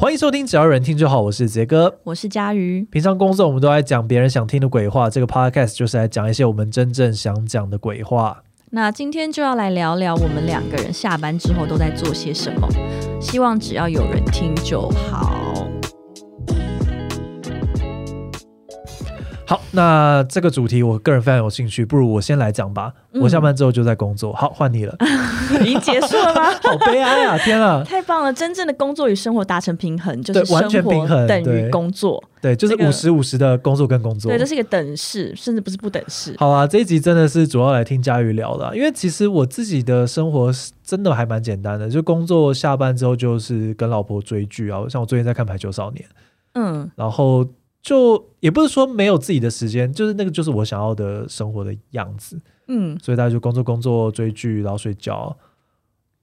欢迎收听，只要有人听就好。我是杰哥，我是佳瑜。平常工作我们都在讲别人想听的鬼话，这个 podcast 就是来讲一些我们真正想讲的鬼话。那今天就要来聊聊我们两个人下班之后都在做些什么。希望只要有人听就好。好，那这个主题我个人非常有兴趣，不如我先来讲吧。嗯、我下班之后就在工作。好，换你了。已经结束了吗？好悲哀啊！天啊，太棒了！真正的工作与生活达成平衡，就是完全平衡等于工作。对，就是五十五十的工作跟工作。对，这是一个等式，甚至不是不等式。好啊，这一集真的是主要来听佳瑜聊的，因为其实我自己的生活真的还蛮简单的，就工作下班之后就是跟老婆追剧啊，像我最近在看《排球少年》，嗯，然后。就也不是说没有自己的时间，就是那个就是我想要的生活的样子，嗯，所以大家就工作工作追剧，然后睡觉，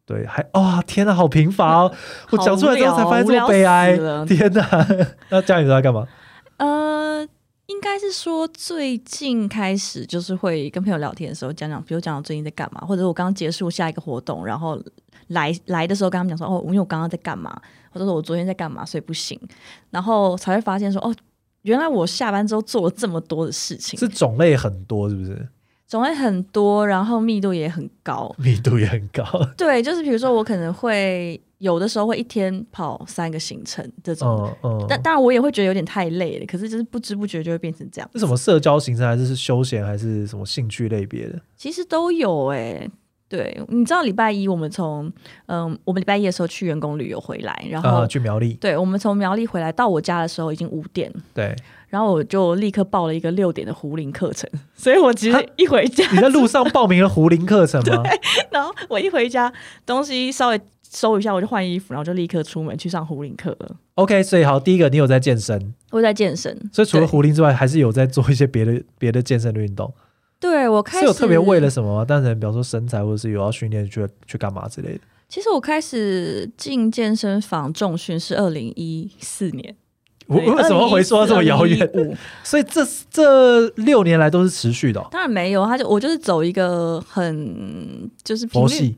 对，还啊、哦、天哪，好贫乏哦！我讲出来之后才发现这么悲哀，天哪！那家里都在干嘛？呃，应该是说最近开始就是会跟朋友聊天的时候讲讲，比如讲讲最近在干嘛，或者我刚刚结束下一个活动，然后来来的时候跟他们讲说哦，因为我刚刚在干嘛，或者说我昨天在干嘛，所以不行，然后才会发现说哦。原来我下班之后做了这么多的事情，是种类很多，是不是？种类很多，然后密度也很高，密度也很高。对，就是比如说，我可能会有的时候会一天跑三个行程这种，嗯嗯。但当然我也会觉得有点太累了，可是就是不知不觉就会变成这样。是什么社交行程，还是是休闲，还是什么兴趣类别的？其实都有哎、欸。对，你知道礼拜一我们从嗯，我们礼拜一的时候去员工旅游回来，然后、呃、去苗栗。对，我们从苗栗回来到我家的时候已经五点。对，然后我就立刻报了一个六点的胡林课程，所以我其实一回家，你在路上报名了胡林课程吗？对，然后我一回家，东西稍微收一下，我就换衣服，然后就立刻出门去上胡林课了。OK，所以好，第一个你有在健身，我在健身，所以除了胡林之外，还是有在做一些别的别的健身的运动。对，我开始是有特别为了什么吗？但是比方说身材，或者是有要训练去去干嘛之类的。其实我开始进健身房重训是二零一四年，我为什么会说这么遥远？所以这这六年来都是持续的哦？当然没有，他就我就是走一个很就是频率，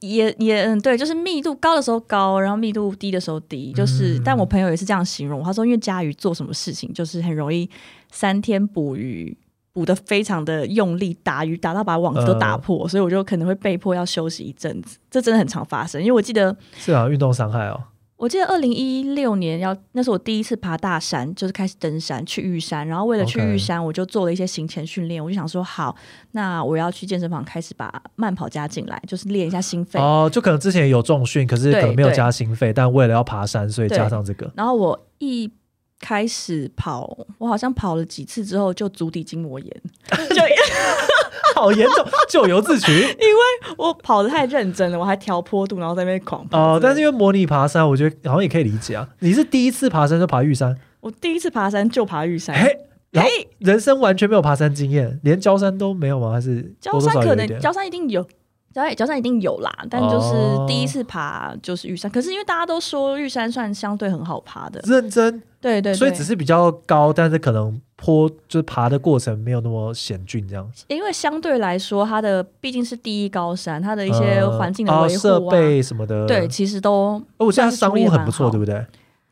也也嗯对，就是密度高的时候高，然后密度低的时候低，就是。嗯、但我朋友也是这样形容，他说因为佳瑜做什么事情就是很容易三天捕鱼。捕得非常的用力，打鱼打到把网子都打破，呃，所以我就可能会被迫要休息一阵子。这真的很常发生，因为我记得是啊，运动伤害哦。我记得二零一六年要那是我第一次爬大山，就是开始登山去玉山，然后为了去玉山，我就做了一些行前训练。我就想说，好，那我要去健身房开始把慢跑加进来，就是练一下心肺。哦，就可能之前有重训，可是可能没有加心肺，但为了要爬山，所以加上这个。然后我一。开始跑，我好像跑了几次之后就足底筋膜炎，就好严重，咎由自取。因为我跑的太认真了，我还调坡度，然后在那边狂跑。哦，但是因为模拟爬山，我觉得好像也可以理解啊。你是第一次爬山就爬玉山？我第一次爬山就爬玉山，嘿，然后人生完全没有爬山经验，连焦山都没有吗？还是焦山可能焦山一定有。在角山一定有啦，但就是第一次爬就是玉山，哦，可是因为大家都说玉山算相对很好爬的，认真，对，对对，所以只是比较高，但是可能坡就是爬的过程没有那么险峻这样。因为相对来说，它的毕竟是第一高山，它的一些环境的维护啊、设、哦、备什么的，对，其实都哦，我现在商务很不错，对不对？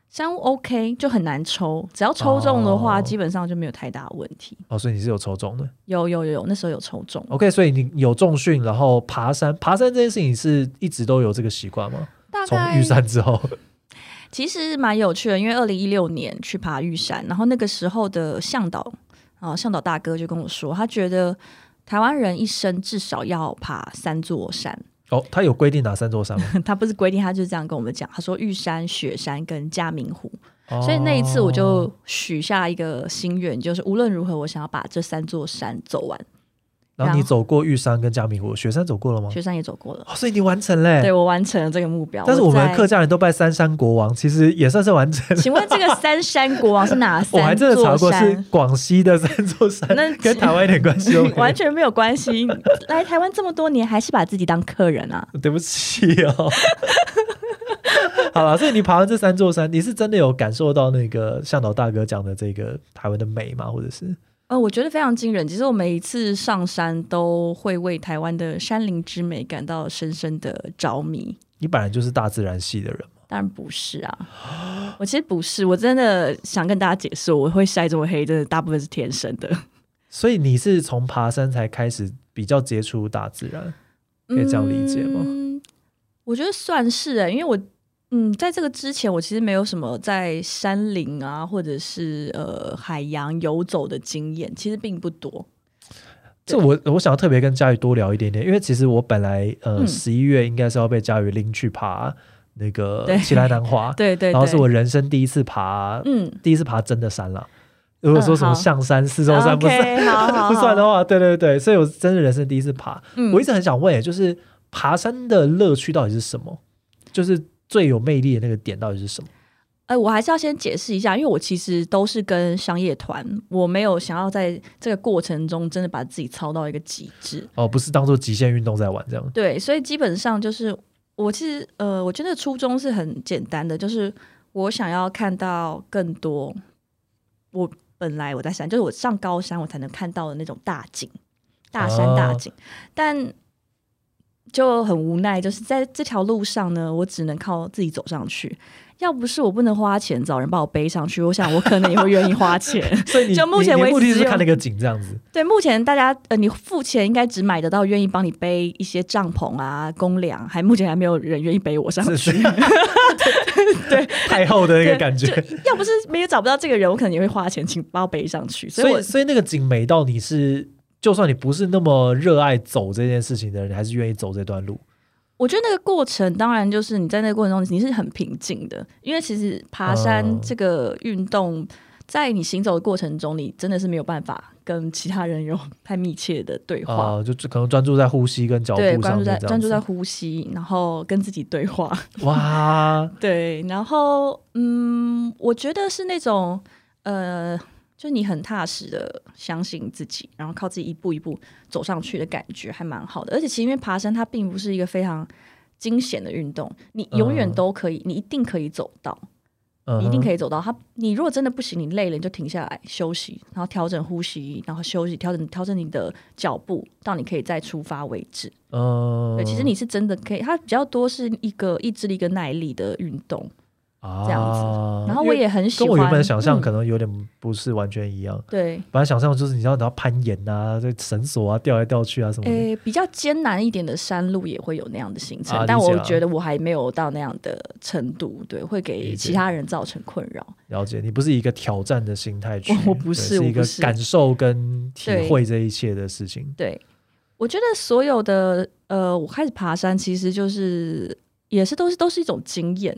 山屋 OK 就很难抽，只要抽中的话，哦，基本上就没有太大问题。哦，所以你是有抽中的？有有有有，那时候有抽中。OK，所以你有重训，然后爬山，爬山这件事情是一直都有这个习惯吗？从玉山之后，其实蛮有趣的，因为二零一六年去爬玉山，然后那个时候的向导啊，向导大哥就跟我说，他觉得台湾人一生至少要爬三座山。哦，他有规定哪三座山吗？他不是规定，他就是这样跟我们讲。他说玉山、雪山跟嘉明湖。哦，所以那一次我就许下一个心愿，就是无论如何，我想要把这三座山走完。然后你走过玉山跟嘉明湖，雪山走过了吗？雪山也走过了，哦、所以你完成嘞。对，我完成了这个目标。但是我们客家人都拜三山国王，其实也算是完成。请问这个三山国王是哪三座山？我还真的查过，是广西的三座山，那跟台湾一点关系都没有，完全没有关系。来台湾这么多年，还是把自己当客人啊？对不起哦。好了，所以你爬完这三座山，你是真的有感受到那个向导大哥讲的这个台湾的美吗？或者是？呃，我觉得非常惊人。其实我每一次上山都会为台湾的山林之美感到深深的着迷。你本来就是大自然系的人吗？当然不是啊，我其实不是，我真的想跟大家解释，我会晒这么黑，真的大部分是天生的。所以你是从爬山才开始比较接触大自然，可以这样理解吗？嗯，我觉得算是哎、欸，因为我嗯，在这个之前，我其实没有什么在山林啊，或者是呃海洋游走的经验，其实并不多。这我我想要特别跟佳宇多聊一点点，因为其实我本来呃十一、嗯、月应该是要被佳宇拎去爬那个奇来南华，对对，对，然后是我人生第一次爬，嗯，第一次爬真的山了。如果说什么象山、四周山不算 不算的话，对对对，所以我真的人生第一次爬。嗯、我一直很想问，就是爬山的乐趣到底是什么？就是最有魅力的那个点到底是什么？哎、呃，我还是要先解释一下，因为我其实都是跟商业团，我没有想要在这个过程中真的把自己操到一个极致。哦，不是当做极限运动在玩这样。对，所以基本上就是我其实呃，我觉得初衷是很简单的，就是我想要看到更多我。本来我在山，就是我上高山，我才能看到的那种大景，大山大景。啊、但就很无奈，就是在这条路上呢，我只能靠自己走上去。要不是我不能花钱找人把我背上去，我想我可能也会愿意花钱。所以你就目前为止，目的是看那个景这样子。对，目前大家呃，你付钱应该只买得到愿意帮你背一些帐篷啊、公粮，还目前还没有人愿意背我上去。对，太厚的那个感觉。要不是没有找不到这个人，我可能也会花钱请把我背上去。所以，所以，所以那个景美到你是，就算你不是那么热爱走这件事情的人，你还是愿意走这段路。我觉得那个过程，当然就是你在那个过程中，你是很平静的，因为其实爬山这个运动，在你行走的过程中，你真的是没有办法跟其他人有太密切的对话，啊、就可能专注在呼吸跟脚步上，对，专注在专注在呼吸，然后跟自己对话。哇，对，然后嗯，我觉得是那种呃。就你很踏实的相信自己，然后靠自己一步一步走上去的感觉还蛮好的。而且其实因为爬山它并不是一个非常惊险的运动，你永远都可以，嗯、你一定可以走到，嗯、你一定可以走到。它你如果真的不行，你累了你就停下来休息，然后调整呼吸，然后休息，调整调整你的脚步，到你可以再出发为止。嗯，对，其实你是真的可以。它比较多是一个意志力跟耐力的运动。这样子，然后我也很喜欢。跟我原本的想象可能有点不是完全一样。嗯、对，本来想象就是你知道你要攀岩啊，这绳索啊，掉来掉去啊什么的。诶，比较艰难一点的山路也会有那样的行程，啊、但我觉得我还没有到那样的程度，对，会给其他人造成困扰。了解，你不是一个挑战的心态去，我不是，是一个感受跟体会这一切的事情。对，对，我觉得所有的呃，我开始爬山，其实就是也是都是都是一种经验。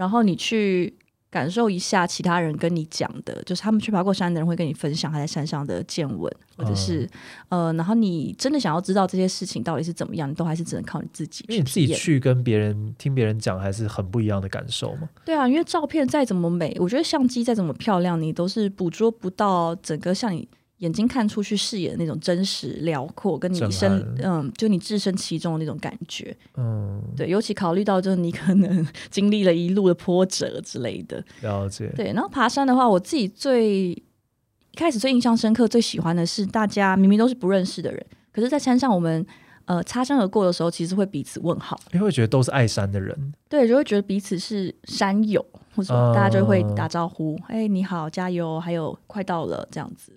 然后你去感受一下其他人跟你讲的，就是他们去爬过山的人会跟你分享他在山上的见闻，或者是、嗯、呃，然后你真的想要知道这些事情到底是怎么样，你都还是只能靠你自己。因为你自己去跟别人听别人讲，还是很不一样的感受嘛。对啊，因为照片再怎么美，我觉得相机再怎么漂亮，你都是捕捉不到整个像你。眼睛看出去视野的那种真实辽阔，跟你身嗯，就你置身其中的那种感觉，嗯，对，尤其考虑到就是你可能经历了一路的波折之类的，了解。对，然后爬山的话，我自己最一开始最印象深刻、最喜欢的是，大家明明都是不认识的人，可是，在山上我们呃擦身而过的时候，其实会彼此问好，因为会觉得都是爱山的人，对，就会觉得彼此是山友，或者大家就会打招呼，哎、嗯，你好，加油，还有快到了这样子。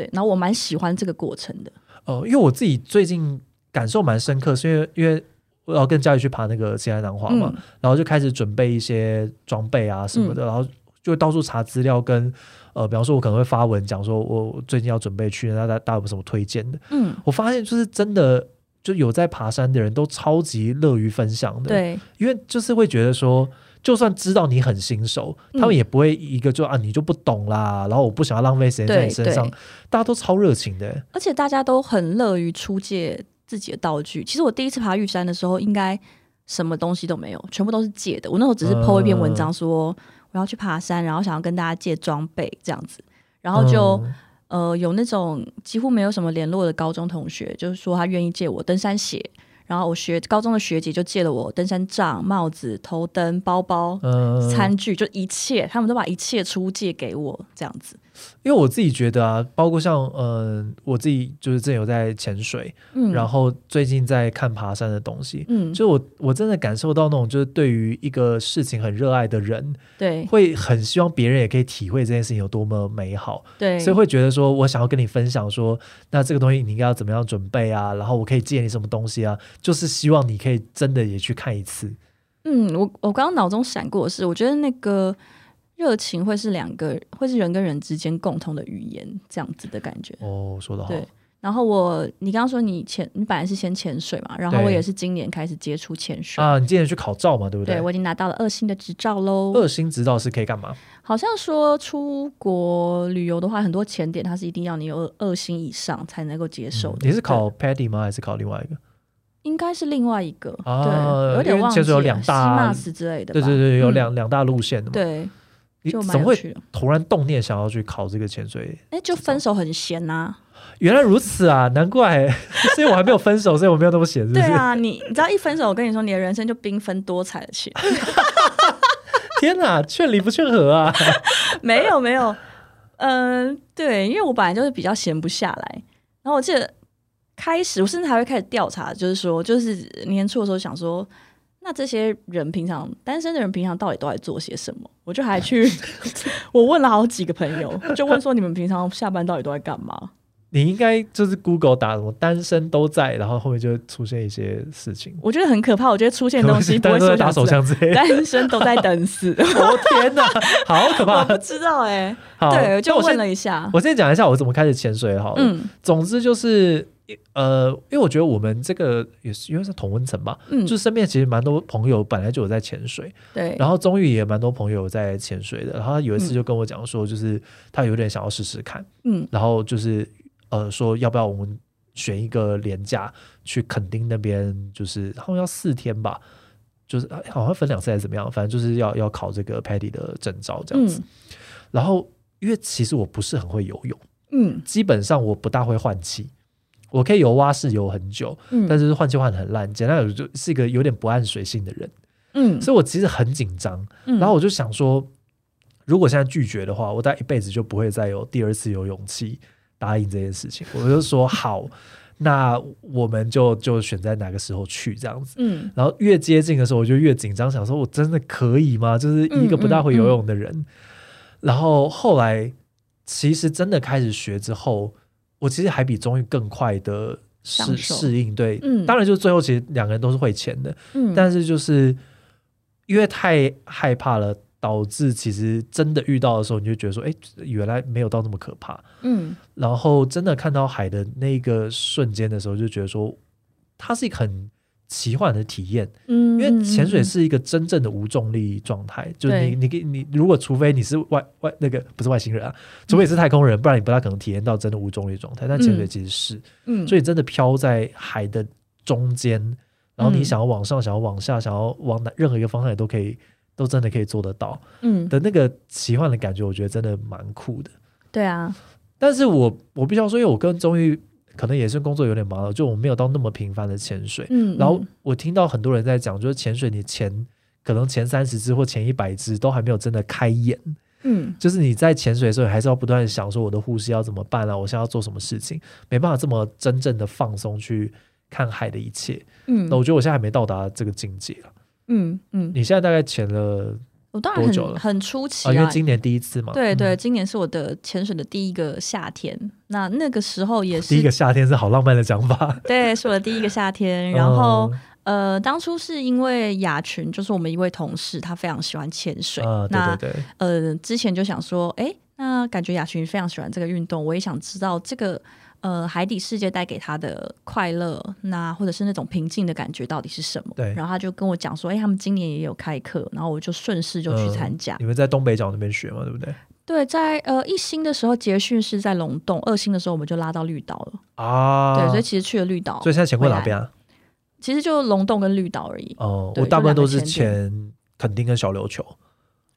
对，然后我蛮喜欢这个过程的。哦、呃，因为我自己最近感受蛮深刻，是因为因为我要跟家里去爬那个西安南华嘛，嗯、然后就开始准备一些装备啊什么的，嗯、然后就到处查资料跟，跟呃，比方说我可能会发文讲说我最近要准备去，那大大家有什么推荐的？嗯，我发现就是真的就有在爬山的人都超级乐于分享的，对，因为就是会觉得说。就算知道你很新手，他们也不会一个就啊，你就不懂啦，然后我不想要浪费时间在你身上，大家都超热情的，而且大家都很乐于出借自己的道具。其实我第一次爬玉山的时候，应该什么东西都没有，全部都是借的。我那时候只是 po 一篇文章说我要去爬山，然后想要跟大家借装备这样子，然后就、嗯、呃有那种几乎没有什么联络的高中同学，就是说他愿意借我登山鞋。然后我学高中的学姐就借了我登山杖、帽子、头灯、包包、嗯、餐具，就一切，他们都把一切出借给我，这样子。因为我自己觉得啊，包括像嗯、呃，我自己就是真有在潜水，嗯，然后最近在看爬山的东西，嗯，就我我真的感受到那种就是对于一个事情很热爱的人，对，会很希望别人也可以体会这件事情有多么美好，对，所以会觉得说我想要跟你分享说，那这个东西你应该要怎么样准备啊，然后我可以借你什么东西啊，就是希望你可以真的也去看一次。嗯，我我刚刚脑中闪过的是，我觉得那个。热情会是两个，会是人跟人之间共同的语言，这样子的感觉。哦，说得好。对，然后我，你刚刚说你潜，你本来是先潜水嘛，然后我也是今年开始接触潜水啊。你今年去考照嘛，对不对？对，我已经拿到了二星的执照喽。二星执照是可以干嘛？好像说出国旅游的话，很多潜点它是一定要你有二二星以上才能够接受的。嗯。你是考 PADI 吗？还是考另外一个？应该是另外一个。啊，对，有点忘记了。有两大之类的。对对对，有两两大路线的嘛。对。你怎么会突然动念想要去考这个潜水？哎，就分手很闲呐、啊！原来如此啊，难怪，所以我还没有分手，所以我没有那么闲。是是？对啊，你你知道一分手，我跟你说，你的人生就缤纷多彩了起来。天哪，劝离不劝和啊！没有没有，嗯、呃，对，因为我本来就是比较闲不下来，然后我记得开始，我甚至还会开始调查，就是说，就是年初的时候想说。那这些人平常单身的人平常到底都在做些什么？我就还去，我问了好几个朋友，就问说你们平常下班到底都在干嘛？你应该就是 Google 打什么单身都在，然后后面就出现一些事情。我觉得很可怕，我觉得出现的东西 不会说打手枪之类，单身都在等死。我 天哪，好可怕！我不知道哎、欸，对，我就问了一下。我先讲一下我怎么开始潜水好了。嗯，总之就是。呃，因为我觉得我们这个也是因为是同温层嘛，嗯，就身边其实蛮多朋友本来就有在潜水，对，然后终于也蛮多朋友在潜水的，然后他有一次就跟我讲说，就是他有点想要试试看，嗯，然后就是呃说要不要我们选一个廉价去垦丁那边，就是好像要四天吧，就是好像分两次还是怎么样，反正就是要要考这个 PADI 的证照这样子，嗯，然后因为其实我不是很会游泳，嗯，基本上我不大会换气。我可以游蛙式游很久，嗯、但是换气换的很烂。简单来说，就是一个有点不按水性的人。嗯，所以我其实很紧张。嗯、然后我就想说，如果现在拒绝的话，我大概一辈子就不会再有第二次有勇气答应这件事情。我就说好，那我们就就选在哪个时候去这样子。嗯，然后越接近的时候，我就越紧张，想说我真的可以吗？就是一个不大会游泳的人。嗯嗯嗯、然后后来其实真的开始学之后。我其实还比钟玉更快的适适应，对，嗯、当然就是最后其实两个人都是会潜的，嗯、但是就是因为太害怕了，导致其实真的遇到的时候，你就觉得说，哎，原来没有到那么可怕，嗯，然后真的看到海的那个瞬间的时候，就觉得说，它是一个很。奇幻的体验，嗯，因为潜水是一个真正的无重力状态，嗯、就是你你你如果除非你是外外那个不是外星人啊，除非你是太空人，嗯、不然你不太可能体验到真的无重力状态。但潜水其实是，嗯，所以真的飘在海的中间，然后你想要往上，想要往下，想要往哪任何一个方向，也都可以，都真的可以做得到，嗯。的那个奇幻的感觉，我觉得真的蛮酷的。对啊，但是我我必须要说，因为我跟钟玉。可能也是工作有点忙了，就我没有到那么频繁的潜水。嗯，然后我听到很多人在讲，就是潜水你前可能前三十只或前一百只都还没有真的开眼。嗯，就是你在潜水的时候，还是要不断想说我的呼吸要怎么办啊，我现在要做什么事情，没办法这么真正的放松去看海的一切。嗯，那我觉得我现在还没到达这个境界了。嗯嗯，你现在大概潜了？我当然很很出奇啊，因为今年第一次嘛。对对，今年是我的潜水的第一个夏天。那那个时候也是第一个夏天，是好浪漫的讲法。对，是我的第一个夏天。然后呃，当初是因为雅群，就是我们一位同事，他非常喜欢潜水。那对对对。呃，之前就想说，哎，那感觉雅群非常喜欢这个运动，我也想知道这个。呃，海底世界带给他的快乐，那或者是那种平静的感觉到底是什么？对。然后他就跟我讲说，哎，他们今年也有开课，然后我就顺势就去参加。呃、你们在东北角那边学吗？对不对？对，在呃一星的时候结训是在龙洞，二星的时候我们就拉到绿岛了啊。对，所以其实去了绿岛。所以现在潜过哪边啊？其实就龙洞跟绿岛而已。哦，我大部分都是潜垦丁跟小琉球。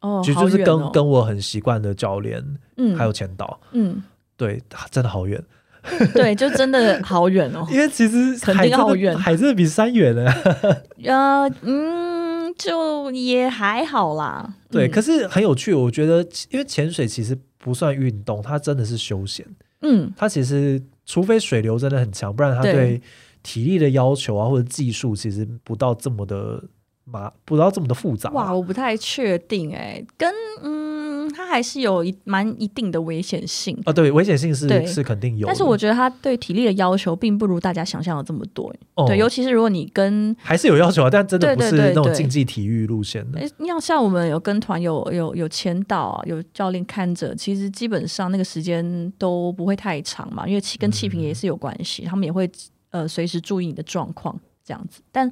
哦，其实就是跟、哦、跟我很习惯的教练，嗯，还有潜导，嗯，对，真的好远。对，就真的好远哦。因为其实肯定好远，海真的比山远呢。呃，嗯，就也还好啦。对，可是很有趣，我觉得，因为潜水其实不算运动，它真的是休闲。嗯，它其实除非水流真的很强，不然它对体力的要求啊，或者技术，其实不到这么的。嘛，不知道这么的复杂。哇，我不太确定哎、欸，跟嗯，它还是有一蛮一定的危险性啊。对，危险性是是肯定有，但是我觉得它对体力的要求并不如大家想象的这么多、欸哦。对，尤其是如果你跟还是有要求啊，但真的不是那种竞技体育路线的。哎，要像我们有跟团有有有签到啊，有教练看着，其实基本上那个时间都不会太长嘛，因为气跟气瓶也是有关系、嗯，他们也会呃随时注意你的状况这样子，但。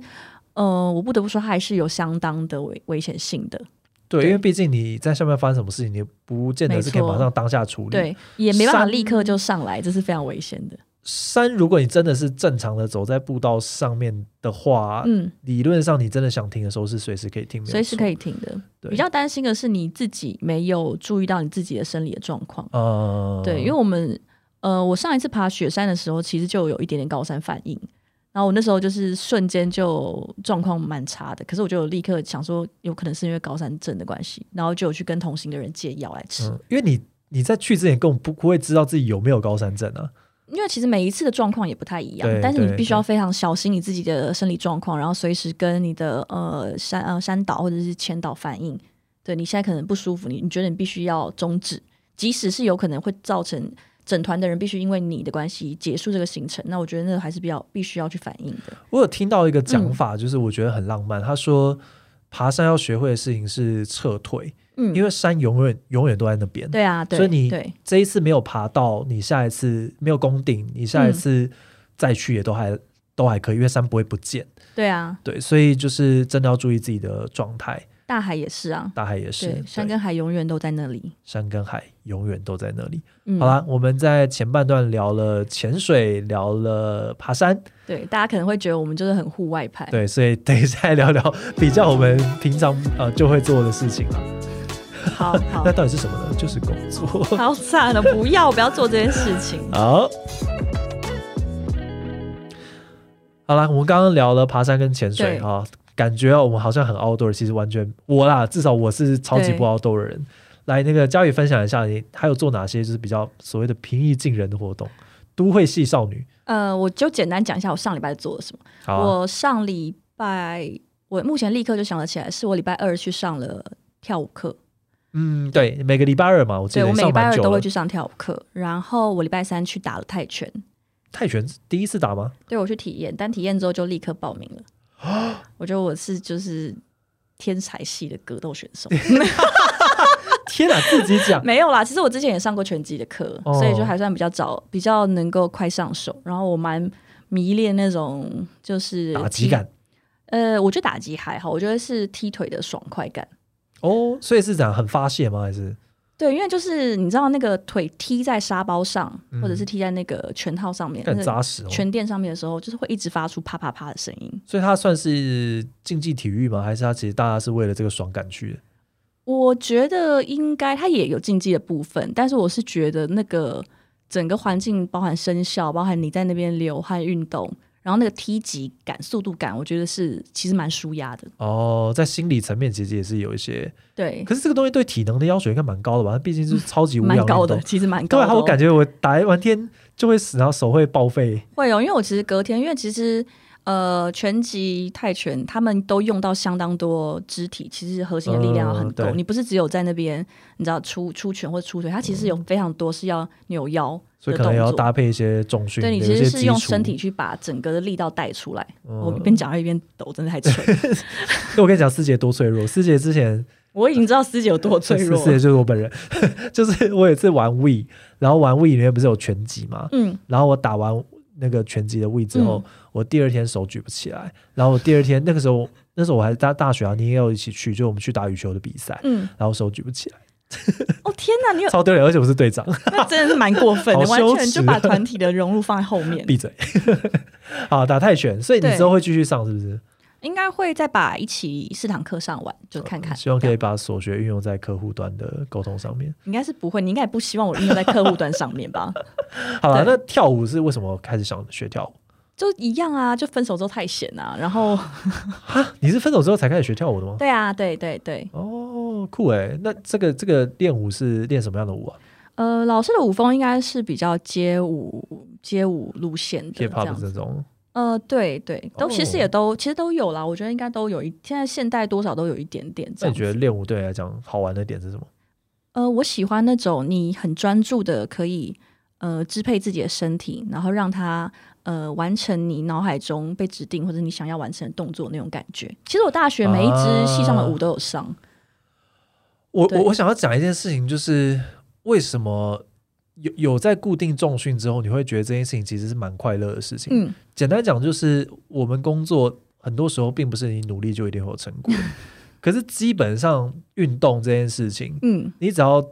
呃，我不得不说，它还是有相当的危危险性的。对，因为毕竟你在上面发生什么事情，你不见得是可以马上当下处理，对，也没办法立刻就上来，这是非常危险的。山，如果你真的是正常的走在步道上面的话，嗯，理论上你真的想停的时候是随时可以停，随时可以停的。对，比较担心的是你自己没有注意到你自己的生理的状况。嗯，对，因为我们呃，我上一次爬雪山的时候，其实就有一点点高山反应。然后我那时候就是瞬间就状况蛮差的，可是我就立刻想说，有可能是因为高山症的关系，然后就有去跟同行的人借药来吃。嗯，因为你你在去之前根本不不会知道自己有没有高山症啊，因为其实每一次的状况也不太一样，但是你必须要非常小心你自己的生理状况，然后随时跟你的呃山呃山岛或者是前岛反应，对你现在可能不舒服，你你觉得你必须要终止，即使是有可能会造成。整团的人必须因为你的关系结束这个行程，那我觉得那个还是比较必须要去反应的。我有听到一个讲法，就是我觉得很浪漫。嗯、他说，爬山要学会的事情是撤退，嗯，因为山永远永远都在那边。对啊，对，所以你这一次没有爬到，你下一次没有攻顶，你下一次再去也都还、嗯、都还可以，因为山不会不见。对啊，对，所以就是真的要注意自己的状态。大海也是啊，大海也是，山跟海永远都在那里，山跟海永远都在那里。嗯、好啦，我们在前半段聊了潜水，聊了爬山，对，大家可能会觉得我们就是很户外派，对，所以 等一下来聊聊比较我们平常呃就会做的事情了。好，好 那到底是什么呢？就是工作。好惨了，不要不要做这件事情。好，好了，我们刚刚聊了爬山跟潜水哈。感觉我们好像很 outdoor，其实完全我啦，至少我是超级不 outdoor 的人。来，那个佳宇分享一下，你还有做哪些就是比较所谓的平易近人的活动？都会系少女，呃，我就简单讲一下我上礼拜做了什么。我上礼拜，我目前立刻就想得起来，是我礼拜二去上了跳舞课。嗯，对，每个礼拜二嘛，我记得对我每礼拜二都会去上跳舞课。然后我礼拜三去打了泰拳。泰拳第一次打吗？对，我去体验，但体验之后就立刻报名了。我觉得我是就是天才系的格斗选手。天哪，自己讲没有啦。其实我之前也上过拳击的课，哦，所以就还算比较早，比较能够快上手。然后我蛮迷恋那种就是打击感。呃，我觉得打击还好，我觉得是踢腿的爽快感。哦，所以是这样很发泄吗？还是？对，因为就是你知道那个腿踢在沙包上，嗯、或者是踢在那个拳套上面，很扎实、哦。拳垫上面的时候，就是会一直发出啪啪啪的声音。所以它算是竞技体育吗？还是它其实大家是为了这个爽感去的？我觉得应该它也有竞技的部分，但是我是觉得那个整个环境包含声效，包含你在那边流汗运动。然后那个梯级感、速度感，我觉得是其实蛮舒压的。哦，在心理层面其实也是有一些对。可是这个东西对体能的要求应该蛮高的吧？它毕竟是超级无氧蛮高的，其实蛮高的。对，我感觉我打完天就会死，然后手会报废。会哦，因为我其实隔天，因为其实呃，拳击、泰拳他们都用到相当多肢体，其实核心的力量要很够。嗯，你不是只有在那边，你知道出出拳或者出腿，它其实有非常多是要扭腰。所以可能要搭配一些重训，对，你其实是用身体去把整个的力道带出来。嗯、我一边讲一边抖，真的太脆。我跟你讲，师姐多脆弱。师姐之前 我已经知道师姐有多脆弱。师姐就是我本人，就是我有一次玩 Wii，然后玩 Wii 里面不是有拳击嘛？嗯。然后我打完那个拳击的 Wii 之后、嗯，我第二天手举不起来。然后我第二天那个时候，那时候我还在大学啊，你也有一起去，就我们去打羽球的比赛。嗯。然后手举不起来。哦天哪，你有超丢脸，而且我是队长，那真的是蛮过分的，完全就把团体的融入放在后面。闭嘴，好打泰拳，所以你之后会继续上是不是？应该会再把一起四堂课上完，就看看。希望可以把所学运用在客户端的沟通上面。应该是不会，你应该也不希望我运用在客户端上面吧？好了，那跳舞是为什么开始想学跳舞？就一样啊，就分手之后太闲啊，然后 哈，你是分手之后才开始学跳舞的吗？对啊，对对对。哦，酷哎！那这个这个练舞是练什么样的舞啊？呃，老师的舞风应该是比较街舞街舞路线的，Hip Hop 这种。呃，对对，都其实也都、哦、其实都有啦。我觉得应该都有一，现在现代多少都有一点点。那你觉得练舞对你来讲好玩的点是什么？呃，我喜欢那种你很专注的可以呃支配自己的身体，然后让它。呃，完成你脑海中被指定或者你想要完成的动作那种感觉。其实我大学每一支系上的舞都有上。啊、我我我想要讲一件事情，就是为什么有有在固定重训之后，你会觉得这件事情其实是蛮快乐的事情。嗯，简单讲就是我们工作很多时候并不是你努力就一定会有成果，可是基本上运动这件事情，嗯，你只要。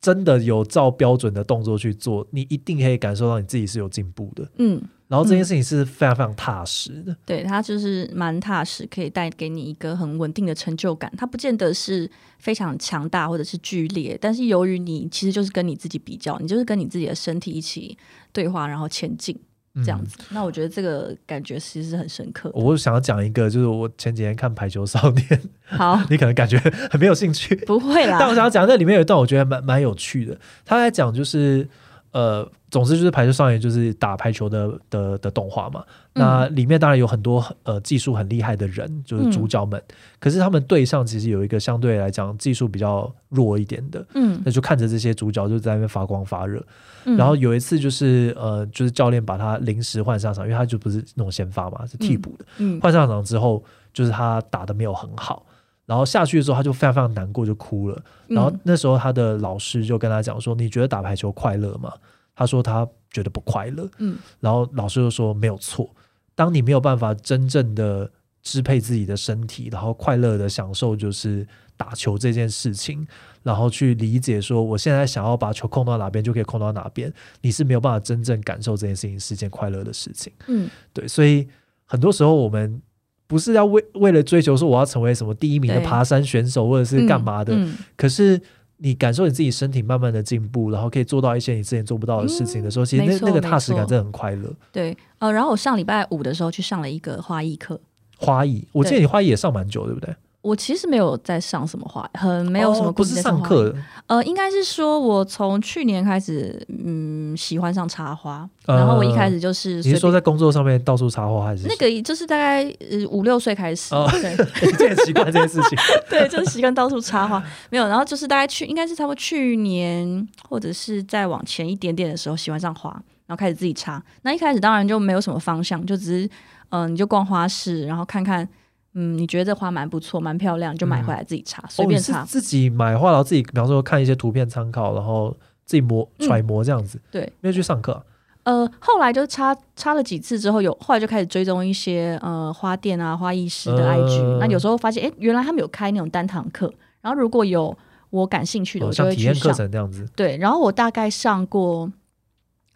真的有照标准的动作去做，你一定可以感受到你自己是有进步的。嗯，然后这件事情是非常非常踏实的。对，它就是蛮踏实，可以带给你一个很稳定的成就感。它不见得是非常强大或者是剧烈，但是由于你其实就是跟你自己比较，你就是跟你自己的身体一起对话，然后前进。这样子，嗯，那我觉得这个感觉其实很深刻。我想要讲一个，就是我前几天看《排球少年》好，你可能感觉很没有兴趣，不会啦。但我想要讲，这里面有一段我觉得蛮蛮有趣的，他在讲就是。呃，总之就是排球少年就是打排球的的的动画嘛。嗯、那里面当然有很多呃技术很厉害的人，就是主角们。嗯、可是他们队上其实有一个相对来讲技术比较弱一点的，嗯，那就看着这些主角就在那边发光发热。嗯、然后有一次就是呃，就是教练把他临时换上场，因为他就不是那种先发嘛，是替补的。嗯，换上场之后，就是他打的没有很好。然后下去的时候，他就非常非常难过，就哭了。然后那时候他的老师就跟他讲说：“你觉得打排球快乐吗？”他说他觉得不快乐。嗯，然后老师就说：“没有错，当你没有办法真正的支配自己的身体，然后快乐的享受就是打球这件事情，然后去理解说我现在想要把球控到哪边就可以控到哪边，你是没有办法真正感受这件事情是件快乐的事情。”嗯，对，所以很多时候我们。不是要为为了追求说我要成为什么第一名的爬山选手或者是干嘛的，嗯嗯、可是你感受你自己身体慢慢的进步，然后可以做到一些你之前做不到的事情的时候，嗯、其实那那个踏实感真的很快乐。对，呃，然后我上礼拜五的时候去上了一个花艺课，花艺，我记得你花艺也上蛮久，对不对？我其实没有在上什么花，很没有什么上。不是上课，呃，应该是说我从去年开始，嗯，喜欢上插花。呃、然后我一开始就是，你是说在工作上面到处插花，还是那个就是大概呃五六岁开始，哦、对，这很习惯这件事情。对，就是习惯到处插花。没有，然后就是大概去，应该是差不多去年或者是再往前一点点的时候，喜欢上花，然后开始自己插。那一开始当然就没有什么方向，就只是嗯、呃，你就逛花市，然后看看。嗯，你觉得这花蛮不错，蛮漂亮，就买回来自己插，随、嗯、便插、哦。自己买花，然后自己，比方说看一些图片参考，然后自己磨揣摩这样子。嗯、对，没有去上课、啊。呃，后来就插插了几次之后，有后来就开始追踪一些呃花店啊、花艺师的 IG、呃。那有时候发现，哎，原来他们有开那种单堂课。然后如果有我感兴趣的，我就会去上。像体验课程这样子。对，然后我大概上过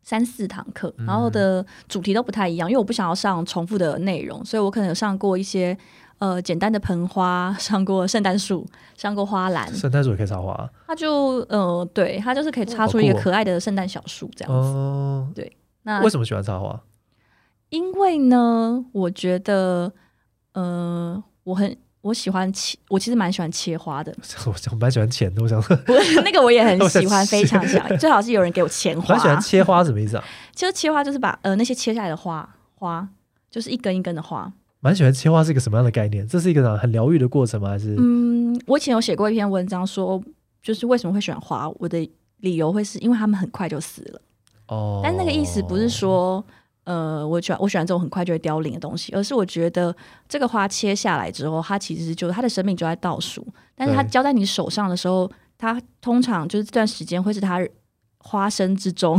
三四堂课，然后的主题都不太一样，因为我不想要上重复的内容，所以我可能有上过一些。呃，简单的盆花，上过圣诞树，上过花篮。圣诞树也可以插花。它就呃，对，它就是可以插出一个可爱的圣诞小树这样子。哦，对。那为什么喜欢插花？因为呢，我觉得，呃，我很我喜欢切，我其实蛮喜欢切花的。我想蛮喜欢钱的，我想说，那个我也很喜欢，非常喜欢，最好是有人给我钱花。蛮喜欢切花什么意思啊？其实切花，就是把呃那些切下来的花花，就是一根一根的花。蛮喜欢切花是一个什么样的概念？这是一个很疗愈的过程吗？还是嗯，我以前有写过一篇文章，说就是为什么会喜欢花。我的理由会是因为他们很快就死了哦。但那个意思不是说呃，我喜欢我喜欢这种很快就会凋零的东西，而是我觉得这个花切下来之后，它其实就是它的生命就在倒数。但是它交在你手上的时候，它通常就是这段时间会是它花生之中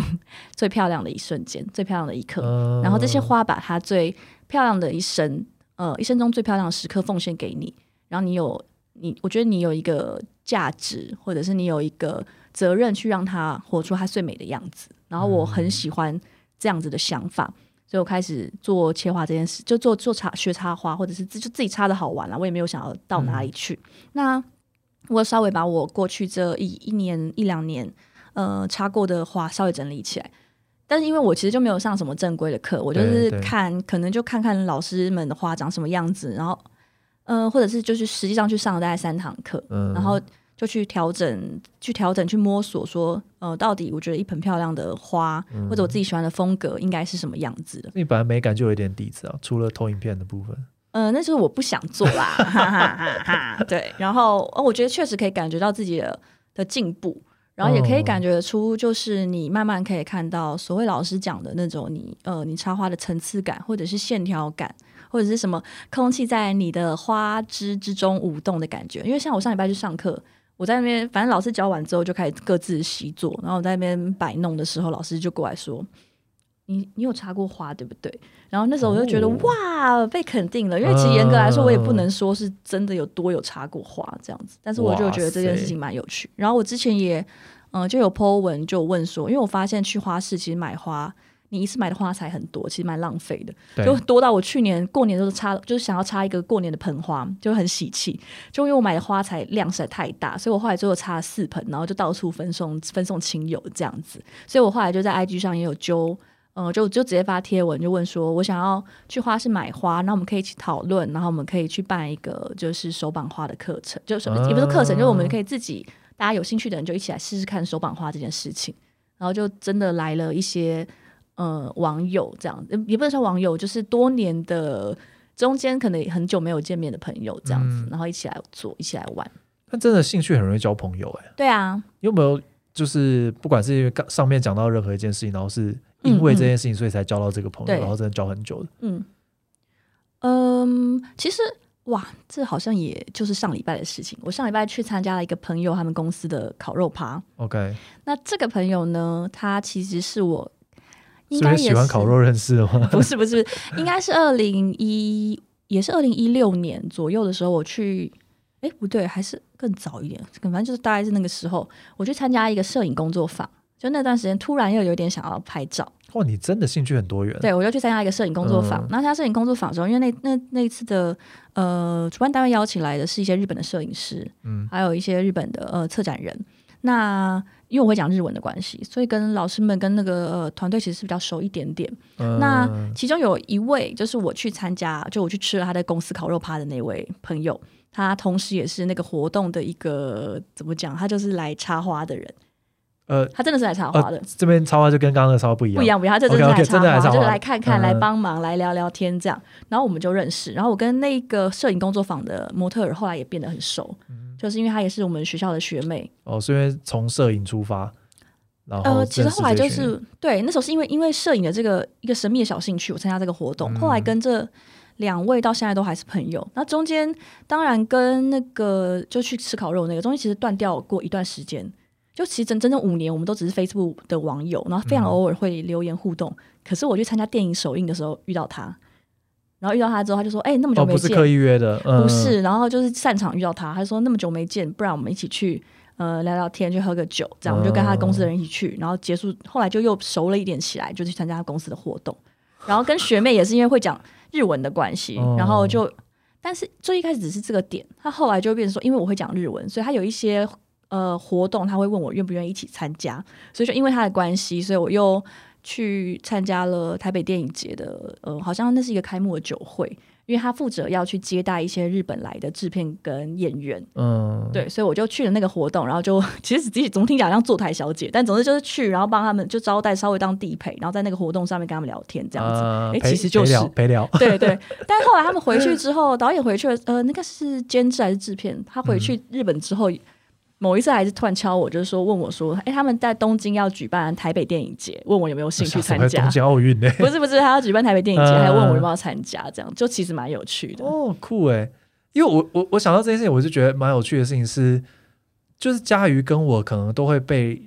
最漂亮的一瞬间，最漂亮的一刻。嗯、然后这些花把它最漂亮的一生。呃，一生中最漂亮的时刻奉献给你，然后你有你，我觉得你有一个价值，或者是你有一个责任去让他活出他最美的样子。然后我很喜欢这样子的想法，所以我开始做切花这件事，就做做插学插花，或者是自就自己插的好玩了，我也没有想要到哪里去。嗯、那我稍微把我过去这一一年一两年呃插过的花稍微整理起来。但是因为我其实就没有上什么正规的课，我就是看可能就看看老师们的花长什么样子，然后呃，或者是就是实际上去上了大概三堂课，嗯、然后就去调整、去调整、去摸索说，呃，到底我觉得一盆漂亮的花、嗯、或者我自己喜欢的风格应该是什么样子的。你本来美感就有一点底子啊，除了投影片的部分，呃，那时候我不想做啦，哈哈哈哈对，然后哦，我觉得确实可以感觉到自己的的进步。然后也可以感觉得出，就是你慢慢可以看到所谓老师讲的那种你呃，你插花的层次感，或者是线条感，或者是什么空气在你的花枝之中舞动的感觉。因为像我上礼拜去上课，我在那边，反正老师教完之后就开始各自习作，然后我在那边摆弄的时候，老师就过来说。你你有插过花对不对？然后那时候我就觉得、哦、哇，被肯定了。因为其实严格来说，我也不能说是真的有多有插过花这样子。但是我就觉得这件事情蛮有趣。然后我之前也嗯、呃、就有 po 文就问说，因为我发现去花市其实买花，你一次买的花材很多，其实蛮浪费的，就多到我去年过年都是插，就是想要插一个过年的盆花，就很喜气。就因为我买的花材量实在太大，所以我后来最后插了四盆，然后就到处分送分送亲友这样子。所以我后来就在 IG 上也有揪。嗯，就就直接发贴文，就问说，我想要去花市买花，那我们可以一起讨论，然后我们可以去办一个就是手绑花的课程，就是也不是课程，就是我们可以自己大家有兴趣的人就一起来试试看手绑花这件事情。然后就真的来了一些呃网友，这样也不能说网友，就是多年的中间可能很久没有见面的朋友这样子，嗯、然后一起来做，一起来玩。那真的兴趣很容易交朋友哎、欸。对啊，有没有就是不管是因为上面讲到任何一件事情，然后是。因为这件事情，所以才交到这个朋友，嗯嗯、然后真的交很久的。嗯嗯，其实哇，这好像也就是上礼拜的事情。我上礼拜去参加了一个朋友他们公司的烤肉趴。OK，那这个朋友呢，他其实是我应该也是喜欢烤肉认识的吗？不是不是，应该是二零一也是二零一六年左右的时候，我去。哎，不对，还是更早一点，反正就是大概是那个时候，我去参加一个摄影工作坊。就那段时间，突然又有点想要拍照。哇，你真的兴趣很多元。对，我就去参加一个摄影工作坊。嗯、那参加摄影工作坊的时候，因为那那那一次的呃，主办单位邀请来的是一些日本的摄影师，嗯，还有一些日本的呃策展人。那因为我会讲日文的关系，所以跟老师们跟那个呃团队其实是比较熟一点点。嗯、那其中有一位就是我去参加，就我去吃了他的公司烤肉趴的那位朋友，他同时也是那个活动的一个怎么讲？他就是来插花的人。呃，他真的是来插花的。呃、这边插花就跟刚刚的插花不一样，不一样，不一样。他这真的来插花，okay, okay, 花就是来看看、嗯、来帮忙、来聊聊天这样。然后我们就认识。然后我跟那个摄影工作坊的模特儿后来也变得很熟，嗯、就是因为她也是我们学校的学妹。哦，是因为从摄影出发，然后呃，其实后来就是对，那时候是因为因为摄影的这个一个神秘的小兴趣，我参加这个活动。嗯、后来跟这两位到现在都还是朋友。那中间当然跟那个就去吃烤肉那个中间其实断掉过一段时间。就其实整整整五年，我们都只是 Facebook 的网友，然后非常偶尔会留言互动。嗯、可是我去参加电影首映的时候遇到他，然后遇到他之后，他就说：“哎、欸，那么久没见。”哦，不是刻意约的，嗯、不是。然后就是散场遇到他，他就说：“那么久没见，不然我们一起去呃聊聊天，去喝个酒。”这样，我们就跟他公司的人一起去，然后结束，后来就又熟了一点起来，就去参加他公司的活动。然后跟学妹也是因为会讲日文的关系，嗯、然后就，但是最一开始只是这个点，他后来就变成说，因为我会讲日文，所以他有一些。呃，活动他会问我愿不愿意一起参加，所以说因为他的关系，所以我又去参加了台北电影节的，呃，好像那是一个开幕的酒会，因为他负责要去接待一些日本来的制片跟演员，嗯，对，所以我就去了那个活动，然后就 其实自己总听起来像坐台小姐，但总之就是去，然后帮他们就招待，稍微当地陪，然后在那个活动上面跟他们聊天这样子，哎、呃，其实就是陪聊，陪聊。对对，但后来他们回去之后，导演回去了，呃，那个是监制还是制片？他回去日本之后。嗯某一次还是突然敲我，就是说问我说：“哎、欸，他们在东京要举办台北电影节，问我有没有兴趣参加。”东京奥运呢？不是不是，他要举办台北电影节，还问我有没有参加，这样就其实蛮有趣的。哦，酷哎！因为我我我想到这件事情，我就觉得蛮有趣的事情是，就是佳瑜跟我可能都会被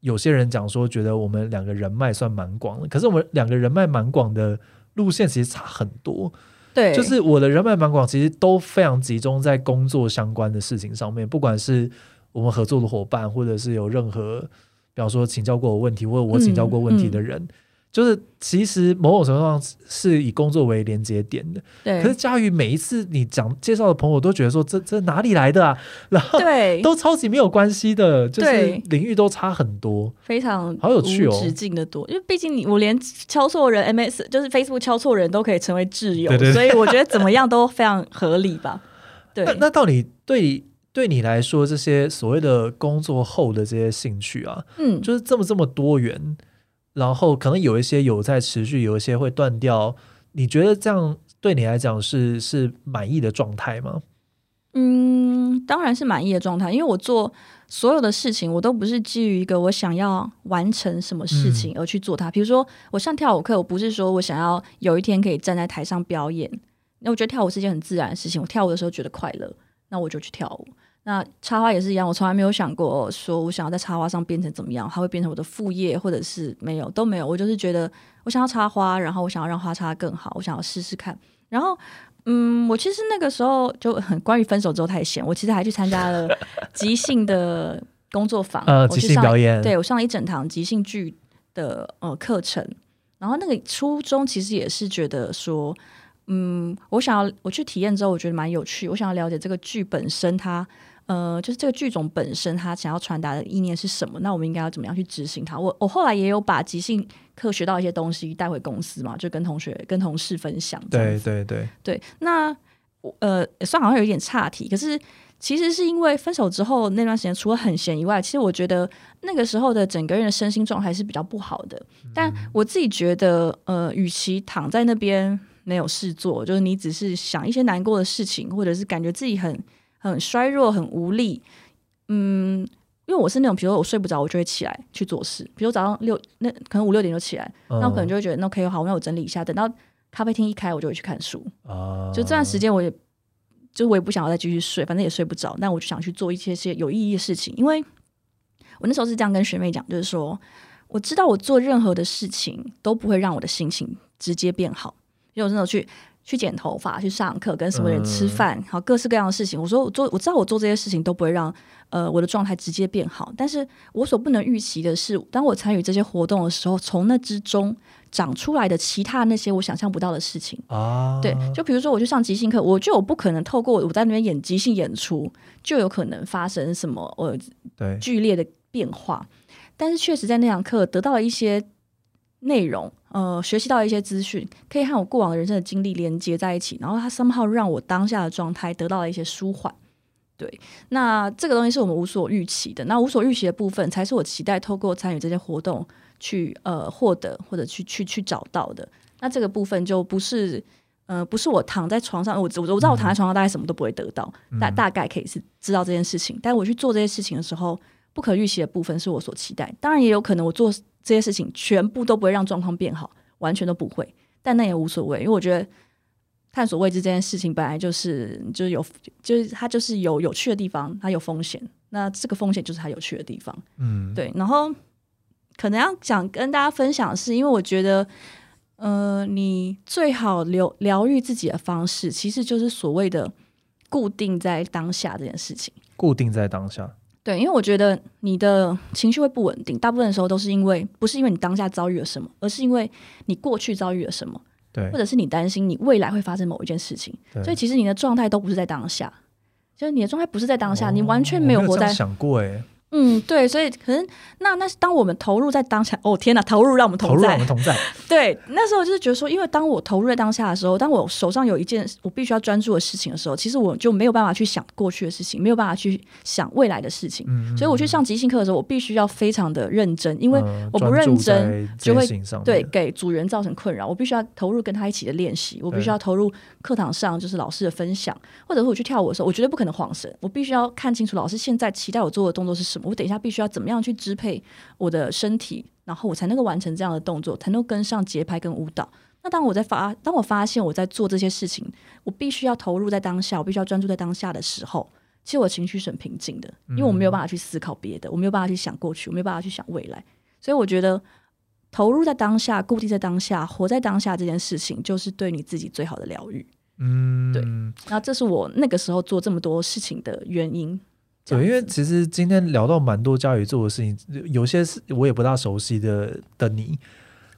有些人讲说，觉得我们两个人脉算蛮广的，可是我们两个人脉蛮广的路线其实差很多。对，就是我的人脉蛮广，其实都非常集中在工作相关的事情上面，不管是。我们合作的伙伴，或者是有任何，比方说请教过我问题，或者我请教过问题的人，嗯嗯、就是其实某种程度上是以工作为连接点的，对。可是佳瑜每一次你讲介绍的朋友都觉得说，这这哪里来的啊？然后对，都超级没有关系的，就是领域都差很多，非常好有趣哦，无止境的多。因为毕竟你我连敲错人，MS 就是 Facebook 敲错人都可以成为挚友，对对对，所以我觉得怎么样都非常合理吧。对，那那到底对对你来说，这些所谓的工作后的这些兴趣啊，嗯，就是这么这么多元。然后可能有一些有在持续，有一些会断掉。你觉得这样对你来讲是是满意的状态吗？嗯，当然是满意的状态，因为我做所有的事情，我都不是基于一个我想要完成什么事情而去做它。嗯、比如说，我上跳舞课，我不是说我想要有一天可以站在台上表演。那我觉得跳舞是一件很自然的事情，我跳舞的时候觉得快乐，那我就去跳舞。那插花也是一样，我从来没有想过说我想要在插花上变成怎么样，它会变成我的副业，或者是没有都没有。我就是觉得我想要插花，然后我想要让花插得更好，我想要试试看。然后，嗯，我其实那个时候就很关于分手之后太闲，我其实还去参加了 即兴的工作坊，呃，即兴表演，对，我上了一整堂即兴剧的呃课程。然后那个初衷其实也是觉得说，嗯，我想要我去体验之后，我觉得蛮有趣，我想要了解这个剧本身它。呃，就是这个剧种本身，它想要传达的意念是什么？那我们应该要怎么样去执行它？我我后来也有把即兴课学到一些东西带回公司嘛，就跟同学、跟同事分享。对对对对。那呃，算好像有一点岔题，可是其实是因为分手之后那段时间，除了很闲以外，其实我觉得那个时候的整个人的身心状态是比较不好的。嗯。但我自己觉得，呃，与其躺在那边没有事做，就是你只是想一些难过的事情，或者是感觉自己很。很衰弱，很无力，嗯，因为我是那种，比如说我睡不着，我就会起来去做事。比如早上六，那可能五六点就起来，嗯、那我可能就会觉得，那 OK 好，那我整理一下，等到咖啡厅一开，我就会去看书。啊、就这段时间，我也，就我也不想要再继续睡，反正也睡不着，那我就想去做一些些有意义的事情。因为我那时候是这样跟学妹讲，就是说，我知道我做任何的事情都不会让我的心情直接变好，因为我那时候去。去剪头发，去上课，跟什么人吃饭，好、嗯、各式各样的事情。我说我做，我知道我做这些事情都不会让呃我的状态直接变好。但是我所不能预期的是，当我参与这些活动的时候，从那之中长出来的其他那些我想象不到的事情啊。对，就比如说我去上即兴课，我就有不可能透过我在那边演即兴演出，就有可能发生什么呃对剧烈的变化。但是确实在那堂课得到了一些内容。呃，学习到一些资讯，可以和我过往的人生的经历连接在一起，然后它 somehow 让我当下的状态得到了一些舒缓。对，那这个东西是我们无所预期的，那无所预期的部分才是我期待透过参与这些活动去呃获得或者去去去找到的。那这个部分就不是呃不是我躺在床上，我我我知道我躺在床上大概什么都不会得到，大、嗯、大概可以是知道这件事情，但我去做这些事情的时候，不可预期的部分是我所期待，当然也有可能我做。这些事情全部都不会让状况变好，完全都不会。但那也无所谓，因为我觉得探索未知这件事情本来就是就是有，就是它就是有有趣的地方，它有风险。那这个风险就是它有趣的地方。嗯，对。然后可能要想跟大家分享的是，因为我觉得，呃，你最好疗疗愈自己的方式，其实就是所谓的固定在当下这件事情。固定在当下。对，因为我觉得你的情绪会不稳定，大部分的时候都是因为不是因为你当下遭遇了什么，而是因为你过去遭遇了什么，对，或者是你担心你未来会发生某一件事情，所以其实你的状态都不是在当下，就是你的状态不是在当下，哦、你完全没有活在。有想过哎。嗯，对，所以可能那那是当我们投入在当下，哦天哪，投入让我们同在，投入让我们同在。对，那时候就是觉得说，因为当我投入在当下的时候，当我手上有一件我必须要专注的事情的时候，其实我就没有办法去想过去的事情，没有办法去想未来的事情。嗯，所以我去上即兴课的时候，我必须要非常的认真，因为我不认真就会对给组员造成困扰。我必须要投入跟他一起的练习，我必须要投入课堂上就是老师的分享，或者是我去跳舞的时候，我绝对不可能晃神，我必须要看清楚老师现在期待我做的动作是什么，我等一下必须要怎。怎么样去支配我的身体，然后我才能够完成这样的动作，才能够跟上节拍跟舞蹈。那当我在发，当我发现我在做这些事情，我必须要投入在当下，我必须要专注在当下的时候，其实我情绪是很平静的，因为我没有办法去思考别的，我没有办法去想过去，我没有办法去想未来。所以我觉得投入在当下，固定在当下，活在当下这件事情，就是对你自己最好的疗愈。嗯，对。那这是我那个时候做这么多事情的原因。对，因为其实今天聊到蛮多家瑜做的事情，有些是我也不大熟悉的的你，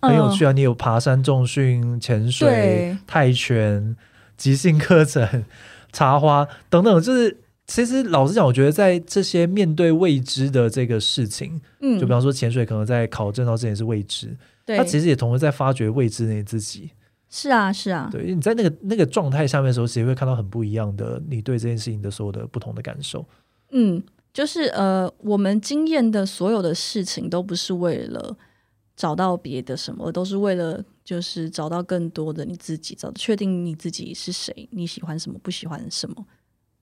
很有趣啊！你有爬山、重训、潜水、泰拳、即兴课程、插花等等，就是其实老实讲，我觉得在这些面对未知的这个事情，嗯，就比方说潜水，可能在考证到之前是未知，对，他其实也同时在发掘未知的你自己。是啊，是啊，对，你在那个那个状态下面的时候，其实会看到很不一样的你对这件事情的所有的不同的感受。嗯，就是呃，我们经验的所有的事情都不是为了。找到别的什么，都是为了就是找到更多的你自己，找确定你自己是谁，你喜欢什么，不喜欢什么，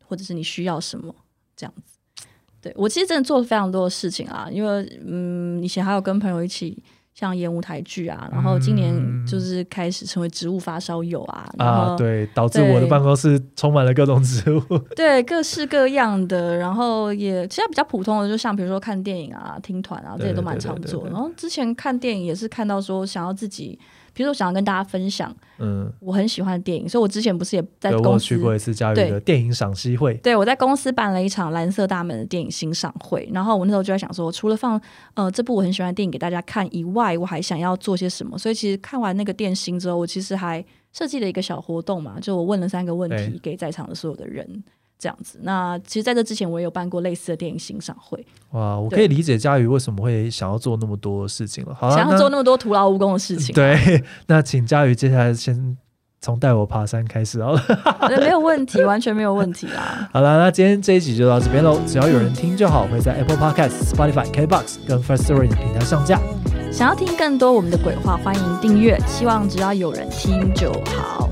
或者是你需要什么，这样子。对，我其实真的做了非常多的事情啊，因为嗯，以前还有跟朋友一起。像演舞台剧啊，然后今年就是开始成为植物发烧友啊，嗯、啊，对，导致我的办公室充满了各种植物，对，各式各样的，然后也其实比较普通的，就像比如说看电影啊、听团啊，这些都蛮常做。然后之前看电影也是看到说想要自己。比如说，我想要跟大家分享，嗯，我很喜欢的电影，所以我之前不是也在公司去过一次嘉瑜的电影赏析会，对，我在公司办了一场蓝色大门的电影欣赏会，然后我那时候就在想说，除了放呃这部我很喜欢的电影给大家看以外，我还想要做些什么？所以其实看完那个电欣之后，我其实还设计了一个小活动嘛，就我问了三个问题给在场的所有的人。这样子，那其实在这之前我也有办过类似的电影欣赏会。哇，我可以理解嘉瑜为什么会想要做那么多事情了。好，想要做那么多徒劳无功的事情。对，那请嘉瑜接下来先从带我爬山开始好了。没有问题，完全没有问题啦。好了，那今天这一集就到这边喽。只要有人听就好，会在 Apple Podcast、Spotify、KBox 跟 Firstory 平台上架。想要听更多我们的鬼话，欢迎订阅。希望只要有人听就好。